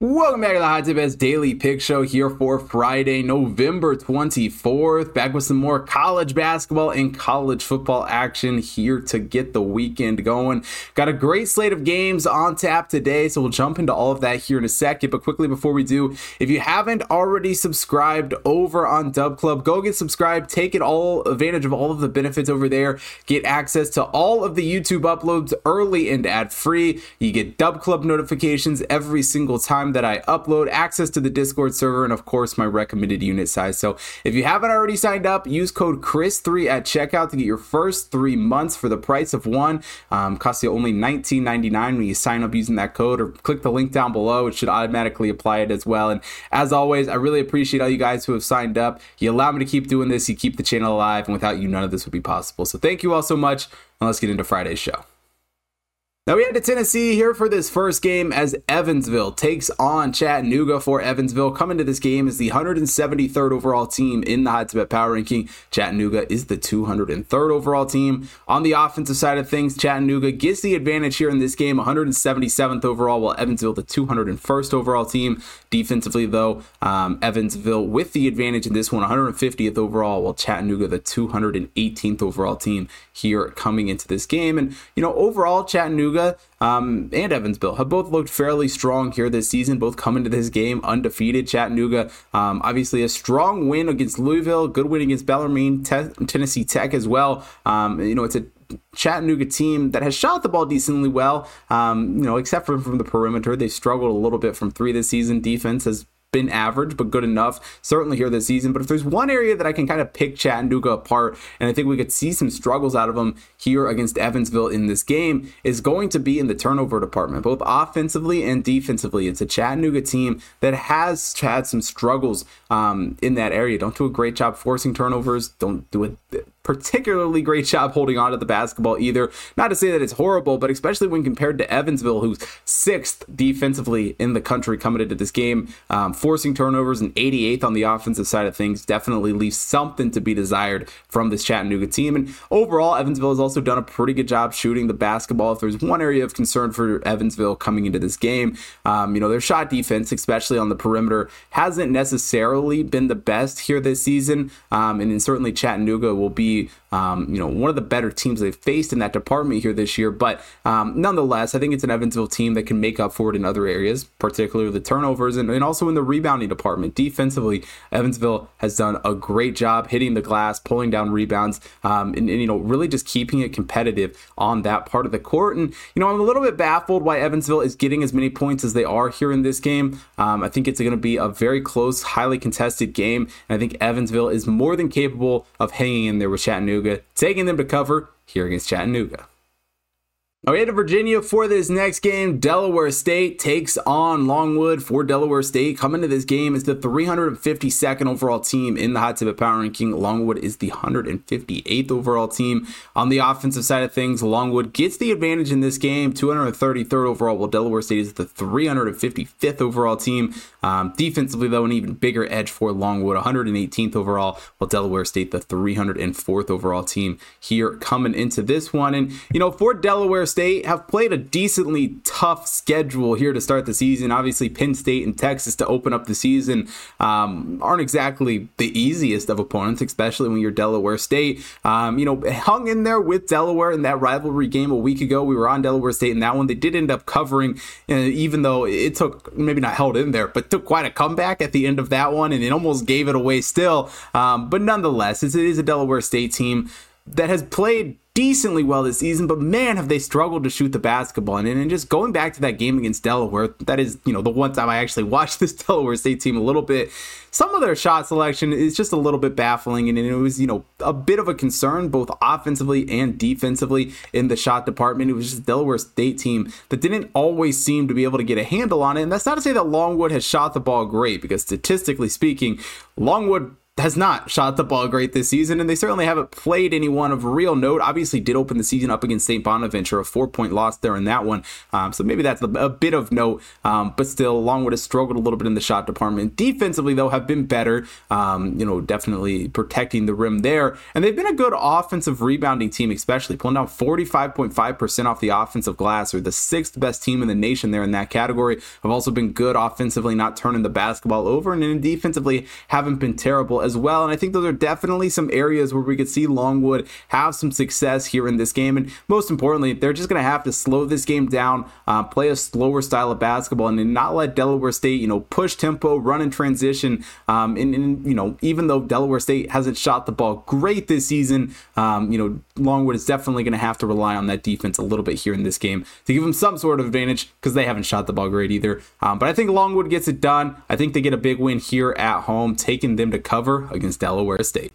Welcome back to the Hot Tip Bets Daily Pick Show here for Friday, November 24th. Back with some more college basketball and college football action here to get the weekend going. Got a great slate of games on tap today, so we'll jump into all of that here in a second. But quickly before we do, if you haven't already subscribed over on Dub Club, go get subscribed, take it all advantage of all of the benefits over there. Get access to all of the YouTube uploads early and ad free. You get Dub Club notifications every single time time that I upload, access to the Discord server, and of course my recommended unit size. So if you haven't already signed up, use code Chris3 at checkout to get your first three months for the price of one. Um, costs you only $19.99 when you sign up using that code, or click the link down below. It should automatically apply it as well. And as always, I really appreciate all you guys who have signed up. You allow me to keep doing this. You keep the channel alive, and without you, none of this would be possible. So thank you all so much. And let's get into Friday's show. Now we head to Tennessee here for this first game as Evansville takes on Chattanooga for Evansville. Coming to this game is the 173rd overall team in the Hot Tip Power Ranking. Chattanooga is the 203rd overall team. On the offensive side of things, Chattanooga gets the advantage here in this game, 177th overall, while Evansville the 201st overall team. Defensively, though, um, Evansville with the advantage in this one, 150th overall, while Chattanooga the 218th overall team here coming into this game. And you know, overall, Chattanooga Um, and Evansville have both looked fairly strong here this season, both coming to this game undefeated. Chattanooga, um, obviously, a strong win against Louisville, good win against Bellarmine, Te- Tennessee Tech as well. Um, you know, it's a Chattanooga team that has shot the ball decently well, um, you know, except for from the perimeter. They've struggled a little bit from three this season. Defense has been average, but good enough, certainly here this season. But if there's one area that I can kind of pick Chattanooga apart, and I think we could see some struggles out of them here against Evansville in this game, is going to be in the turnover department, both offensively and defensively. It's a Chattanooga team that has had some struggles um, in that area. Don't do a great job forcing turnovers, don't do it particularly great job holding on to the basketball either. Not to say that it's horrible, but especially when compared to Evansville, who's sixth defensively in the country coming into this game, um, forcing turnovers and 88th on the offensive side of things definitely leaves something to be desired from this Chattanooga team. And overall, Evansville has also done a pretty good job shooting the basketball. If there's one area of concern for Evansville coming into this game, um, you know, their shot defense, especially on the perimeter, hasn't necessarily been the best here this season. Um, and certainly Chattanooga will be um, you know one of the better teams they've faced in that department here this year. But um, nonetheless, I think it's an Evansville team that can make up for it in other areas, particularly the turnovers and, and also in the rebounding department. Defensively, Evansville has done a great job hitting the glass, pulling down rebounds, um, and, and, you know really just keeping it competitive on that part of the court. And you know I'm a little bit baffled why Evansville is getting as many points as they are here in this game. Um, I think it's going to be a very close, highly contested game, and I think Evansville is more than capable of hanging in there with Chattanooga, taking them to cover here against Chattanooga. We head to Virginia for this next game. Delaware State takes on Longwood for Delaware State. Coming to this game is the 352nd overall team in the Hot Tip of Power Ranking. Longwood is the 158th overall team. On the offensive side of things, Longwood gets the advantage in this game, 233rd overall, while Delaware State is the 355th overall team. Um, defensively, though, an even bigger edge for Longwood, 118th overall, while Delaware State the 304th overall team here coming into this one. And you know, for Delaware State have played a decently tough schedule here to start the season. Obviously, Penn State and Texas to open up the season um, aren't exactly the easiest of opponents, especially when you're Delaware State. Um, you know, hung in there with Delaware in that rivalry game a week ago. We were on Delaware State in that one. They did end up covering, uh, even though it took maybe not held in there, but took quite a comeback at the end of that one, and it almost gave it away still. Um, but nonetheless, it is a Delaware State team that has played decently well this season, but man, have they struggled to shoot the basketball. And, and just going back to that game against Delaware, that is, you know, the one time I actually watched this Delaware State team a little bit. Some of their shot selection is just a little bit baffling, and it was, you know, a bit of a concern both offensively and defensively in the shot department. It was just Delaware State team that didn't always seem to be able to get a handle on it. And that's not to say that Longwood has shot the ball great, because statistically speaking, Longwood has not shot the ball great this season, and they certainly haven't played anyone of real note. Obviously, did open the season up against St. Bonaventure, a four point loss there in that one. Um, so maybe that's a, a bit of note, um, but still, Longwood has struggled a little bit in the shot department. Defensively, though, have been better. Um, you know, definitely protecting the rim there, and they've been a good offensive rebounding team, especially pulling down 45.5% off the offensive glass, or the sixth best team in the nation there in that category. Have also been good offensively, not turning the basketball over, and then defensively haven't been terrible as well. And I think those are definitely some areas where we could see Longwood have some success here in this game. And most importantly, they're just going to have to slow this game down, uh, play a slower style of basketball, and not let Delaware State, you know, push tempo, run in transition. Um, and, and, you know, even though Delaware State hasn't shot the ball great this season, um, you know, Longwood is definitely going to have to rely on that defense a little bit here in this game to give them some sort of advantage because they haven't shot the ball great either. Um, but I think Longwood gets it done. I think they get a big win here at home, taking them to cover against Delaware State.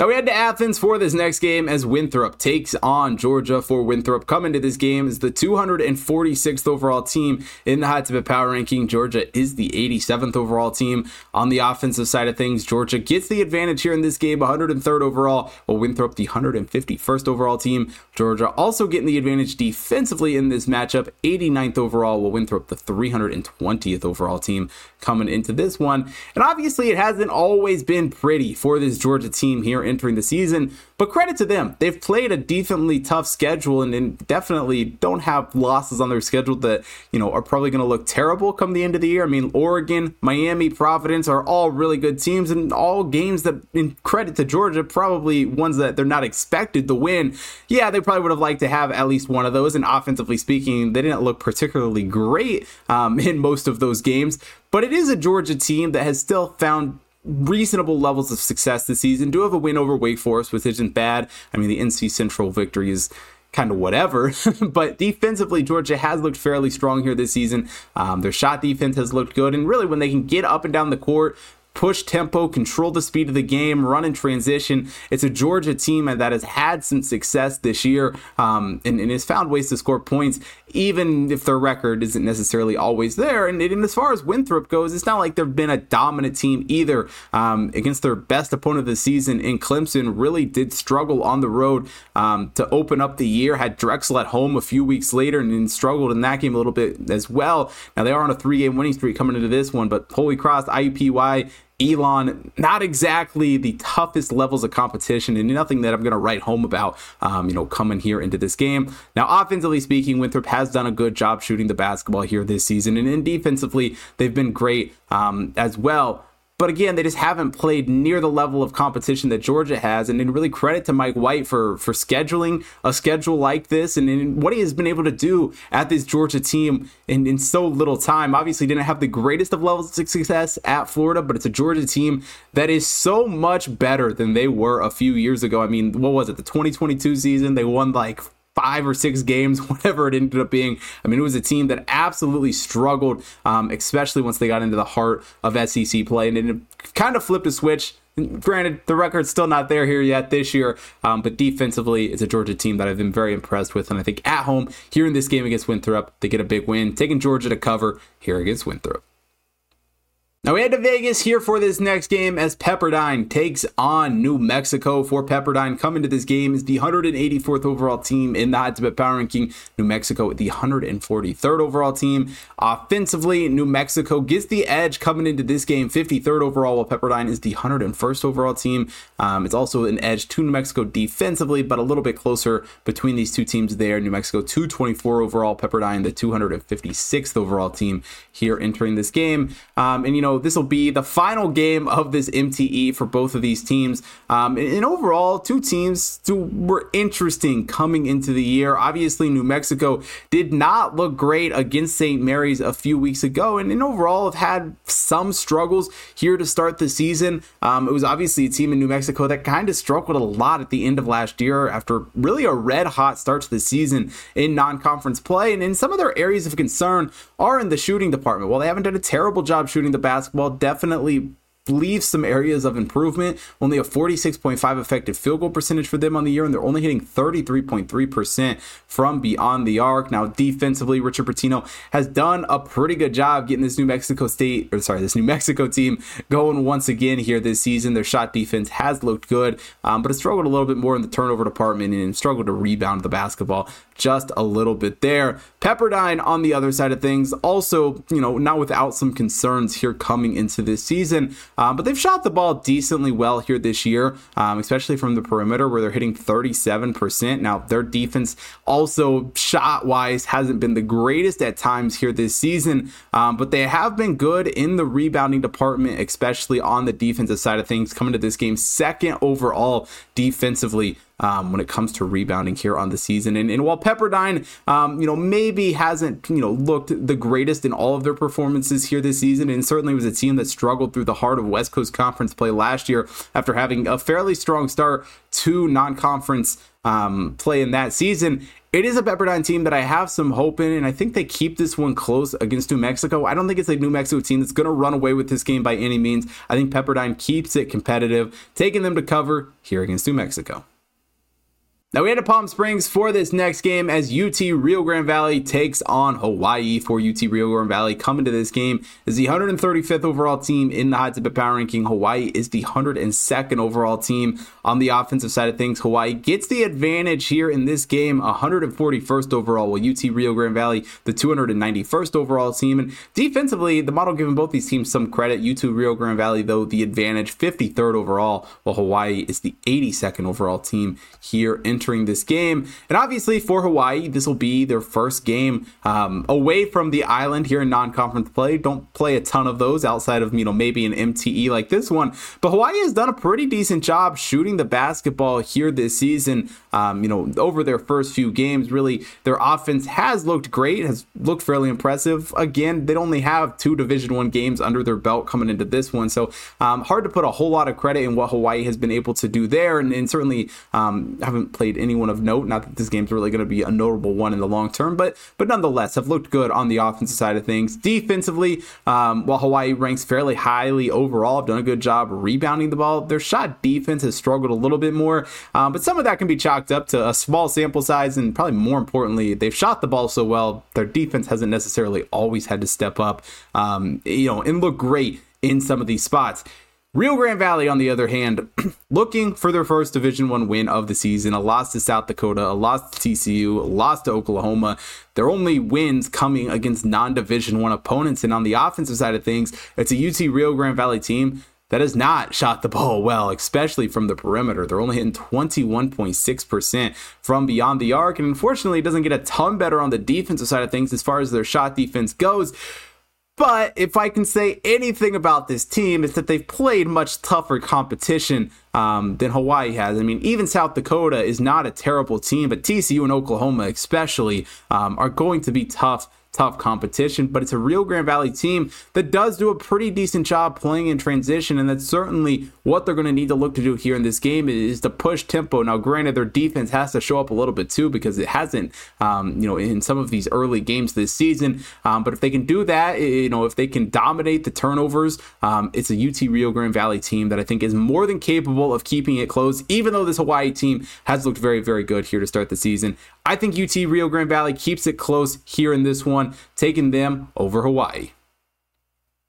Now we head to Athens for this next game as Winthrop takes on Georgia. For Winthrop, coming to this game is the 246th overall team in the Hot Tip Power Ranking. Georgia is the 87th overall team. On the offensive side of things, Georgia gets the advantage here in this game, 103rd overall, while Winthrop the 151st overall team. Georgia also getting the advantage defensively in this matchup, 89th overall, while Winthrop the 320th overall team coming into this one. And obviously, it hasn't always been pretty for this Georgia team here entering the season. But credit to them. They've played a decently tough schedule and, definitely don't have losses on their schedule that, you know, are probably going to look terrible come the end of the year. I mean, Oregon, Miami, Providence are all really good teams and all games that, in credit to Georgia, probably ones that they're not expected to win. Yeah, they probably would have liked to have at least one of those. And offensively speaking, they didn't look particularly great um, in most of those games. But it is a Georgia team that has still found reasonable levels of success this season. Do have a win over Wake Forest, which isn't bad. I mean, the NC Central victory is kind of whatever. but defensively, Georgia has looked fairly strong here this season. Um, their shot defense has looked good. And really, when they can get up and down the court, push tempo, control the speed of the game, run in transition. It's a Georgia team that has had some success this year um, and, and, has found ways to score points, even if their record isn't necessarily always there. And, and as far as Winthrop goes, it's not like they've been a dominant team either. Um, against their best opponent of the season in Clemson, really did struggle on the road um, to open up the year. Had Drexel at home a few weeks later and, and struggled in that game a little bit as well. Now they are on a three-game winning streak coming into this one, but Holy Cross, IUPUI, Elon, not exactly the toughest levels of competition and nothing that I'm going to write home about, um, you know, coming here into this game. Now, offensively speaking, Winthrop has done a good job shooting the basketball here this season. And in defensively, they've been great um, as well. But again, they just haven't played near the level of competition that Georgia has. And really credit to Mike White for for scheduling a schedule like this and, and what he has been able to do at this Georgia team in, in so little time. Obviously, didn't have the greatest of levels of success at Florida, but it's a Georgia team that is so much better than they were a few years ago. I mean, what was it? The 2022 season, they won like five or six games, whatever it ended up being. I mean, it was a team that absolutely struggled, um, especially once they got into the heart of SEC play, and it kind of flipped a switch. Granted, the record's still not there here yet this year, um, but defensively, it's a Georgia team that I've been very impressed with. And I think at home, here in this game against Winthrop, they get a big win, taking Georgia to cover here against Winthrop. Now we head to Vegas here for this next game as Pepperdine takes on New Mexico. For Pepperdine, coming to this game is the 184th overall team in the Tip Power Ranking. New Mexico, the 143rd overall team. Offensively, New Mexico gets the edge coming into this game, 53rd overall, while Pepperdine is the 101st overall team. Um, it's also an edge to New Mexico defensively, but a little bit closer between these two teams there. New Mexico 224 overall, Pepperdine the 256th overall team here entering this game. Um, and you know know, this will be the final game of this MTE for both of these teams. Um, and, and, overall, two teams who were interesting coming into the year. Obviously, New Mexico did not look great against St. Mary's a few weeks ago, and, and overall have had some struggles here to start the season. Um, it was obviously a team in New Mexico that kind of struggled a lot at the end of last year after really a red hot start to the season in non conference play. And some of their areas of concern are in the shooting department. While they haven't done a terrible job shooting the basketball, definitely leaves some areas of improvement. Only a 46.5 effective field goal percentage for them on the year, and they're only hitting 33.3% from beyond the arc. Now, defensively, Richard Pitino has done a pretty good job getting this New Mexico State, or sorry, this New Mexico team going once again here this season. Their shot defense has looked good, um, but it struggled a little bit more in the turnover department and struggled to rebound the basketball just a little bit there. Pepperdine on the other side of things, also, you know, not without some concerns here coming into this season, um, but they've shot the ball decently well here this year, um, especially from the perimeter where they're hitting 37%. Now, their defense also shot wise hasn't been the greatest at times here this season, um, but they have been good in the rebounding department, especially on the defensive side of things, coming to this game second overall defensively um, when it comes to rebounding here on the season. And, and while Pepperdine, um, you know, maybe hasn't, you know, looked the greatest in all of their performances here this season, and certainly was a team that struggled through the heart of West Coast Conference play last year after having a fairly strong start to non-conference um, play in that season. It is a Pepperdine team that I have some hope in, and I think they keep this one close against New Mexico. I don't think it's a New Mexico team that's going to run away with this game by any means. I think Pepperdine keeps it competitive, taking them to cover here against New Mexico. Now we head to Palm Springs for this next game as UT Rio Grande Valley takes on Hawaii for UT Rio Grande Valley. Coming to this game is the 135th overall team in the hot tip power ranking. Hawaii is the 102nd overall team on the offensive side of things. Hawaii gets the advantage here in this game, 141st overall, while UT Rio Grande Valley the 291st overall team. And defensively, the model giving both these teams some credit. UT Rio Grande Valley though the advantage, 53rd overall, while Hawaii is the 82nd overall team here in entering this game. And obviously, for Hawaii, this will be their first game um, away from the island here in non-conference play. Don't play a ton of those outside of you know maybe an MTE like this one. But Hawaii has done a pretty decent job shooting the basketball here this season. Um, you know, over their first few games, really their offense has looked great, has looked fairly impressive. Again, they only have two Division One games under their belt coming into this one, so um, hard to put a whole lot of credit in what Hawaii has been able to do there, and, and certainly um, haven't played played anyone of note. Not that this game's really going to be a notable one in the long term, but but nonetheless have looked good on the offensive side of things. Defensively, um, while Hawaii ranks fairly highly overall, have done a good job rebounding the ball. Their shot defense has struggled a little bit more, um, but some of that can be chalked up to a small sample size, and probably more importantly, they've shot the ball so well. Their defense hasn't necessarily always had to step up, um, you know, and look great in some of these spots. Rio Grande Valley, on the other hand, looking for their first Division One win of the season, a loss to South Dakota, a loss to TCU, a loss to Oklahoma. Their only wins coming against non-Division One opponents, and on the offensive side of things, it's a UT Rio Grande Valley team that has not shot the ball well, especially from the perimeter. They're only hitting 21.6% from beyond the arc, and unfortunately, it doesn't get a ton better on the defensive side of things as far as their shot defense goes. But if I can say anything about this team, it's that they've played much tougher competition um, than Hawaii has. I mean, even South Dakota is not a terrible team, but TCU and Oklahoma, especially, um, are going to be tough tough competition, but it's a Rio Grande Valley team that does do a pretty decent job playing in transition, and that's certainly what they're going to need to look to do here in this game is to push tempo. Now, granted, their defense has to show up a little bit too because it hasn't, um, you know, in some of these early games this season. Um, but if they can do that, you know, if they can dominate the turnovers, um, it's a UT Rio Grande Valley team that I think is more than capable of keeping it close, even though this Hawaii team has looked very, very good here to start the season. I think UT Rio Grande Valley keeps it close here in this one, taking them over Hawaii.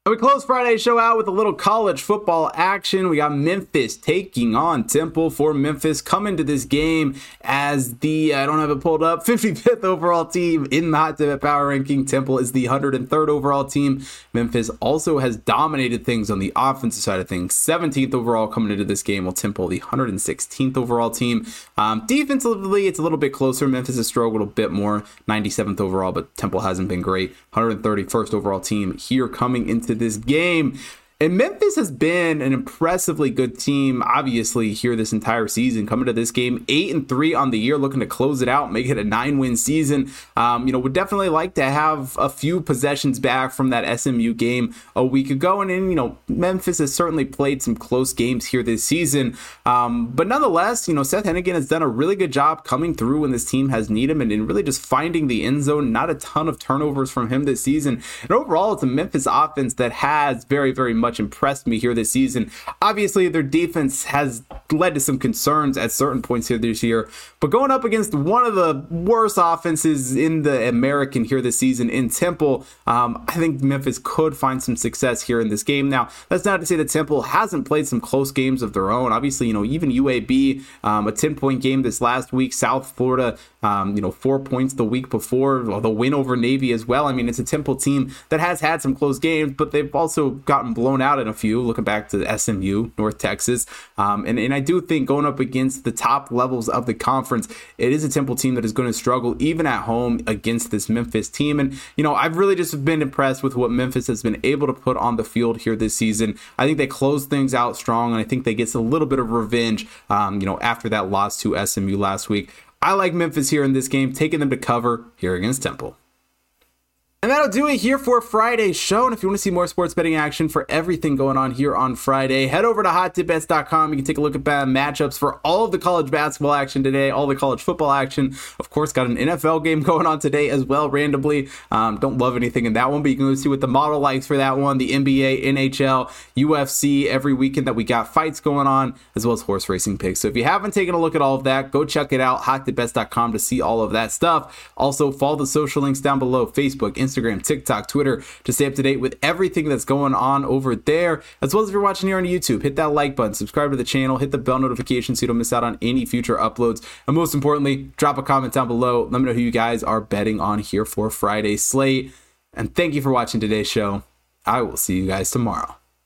We close Friday's show out with a little college football action. We got Memphis taking on Temple for Memphis coming to this game as the, I don't have it pulled up, 55th overall team in the Hot Tip Power Ranking. Temple is the 103rd overall team. Memphis also has dominated things on the offensive side of things. 17th overall coming into this game, while Temple, the 116th overall team. Um, defensively, it's a little bit closer. Memphis has struggled a bit more, 97th overall, but Temple hasn't been great. 131st overall team here coming into to this game. And Memphis has been an impressively good team, obviously, here this entire season. Coming to this game, eight and three on the year, looking to close it out, make it a nine-win season. Um, you know, would definitely like to have a few possessions back from that SMU game a week ago. And, and you know, Memphis has certainly played some close games here this season. Um, but nonetheless, you know, Seth Henigan has done a really good job coming through when this team has needed him and, and really just finding the end zone. Not a ton of turnovers from him this season. And overall, it's a Memphis offense that has very, very much much impressed me here this season. Obviously, their defense has led to some concerns at certain points here this year, but going up against one of the worst offenses in the American here this season in Temple, um, I think Memphis could find some success here in this game. Now, that's not to say that Temple hasn't played some close games of their own. Obviously, you know, even UAB, um, a 10 point game this last week, South Florida, um, you know, four points the week before, the win over Navy as well. I mean, it's a Temple team that has had some close games, but they've also gotten blown out in a few, looking back to SMU, North Texas. Um, and, and I do think going up against the top levels of the conference, it is a Temple team that is going to struggle even at home against this Memphis team. And, you know, I've really just been impressed with what Memphis has been able to put on the field here this season. I think they closed things out strong, and I think they get a little bit of revenge, um, you know, after that loss to SMU last week. I like Memphis here in this game, taking them to cover here against Temple. And that'll do it here for Friday's show. And if you want to see more sports betting action for everything going on here on Friday, head over to hottipbets.com. You can take a look at matchups for all of the college basketball action today, all the college football action. Of course, got an NFL game going on today as well, randomly. Um, don't love anything in that one, but you can go see what the model likes for that one the NBA, NHL, UFC, every weekend that we got fights going on, as well as horse racing picks. So if you haven't taken a look at all of that, go check it out, hottipbets.com to see all of that stuff. Also, follow the social links down below Facebook, Instagram, Instagram, TikTok, Twitter to stay up to date with everything that's going on over there. As well as if you're watching here on YouTube, hit that like button, subscribe to the channel, hit the bell notification so you don't miss out on any future uploads. And most importantly, drop a comment down below. Let me know who you guys are betting on here for Friday slate. And thank you for watching today's show. I will see you guys tomorrow.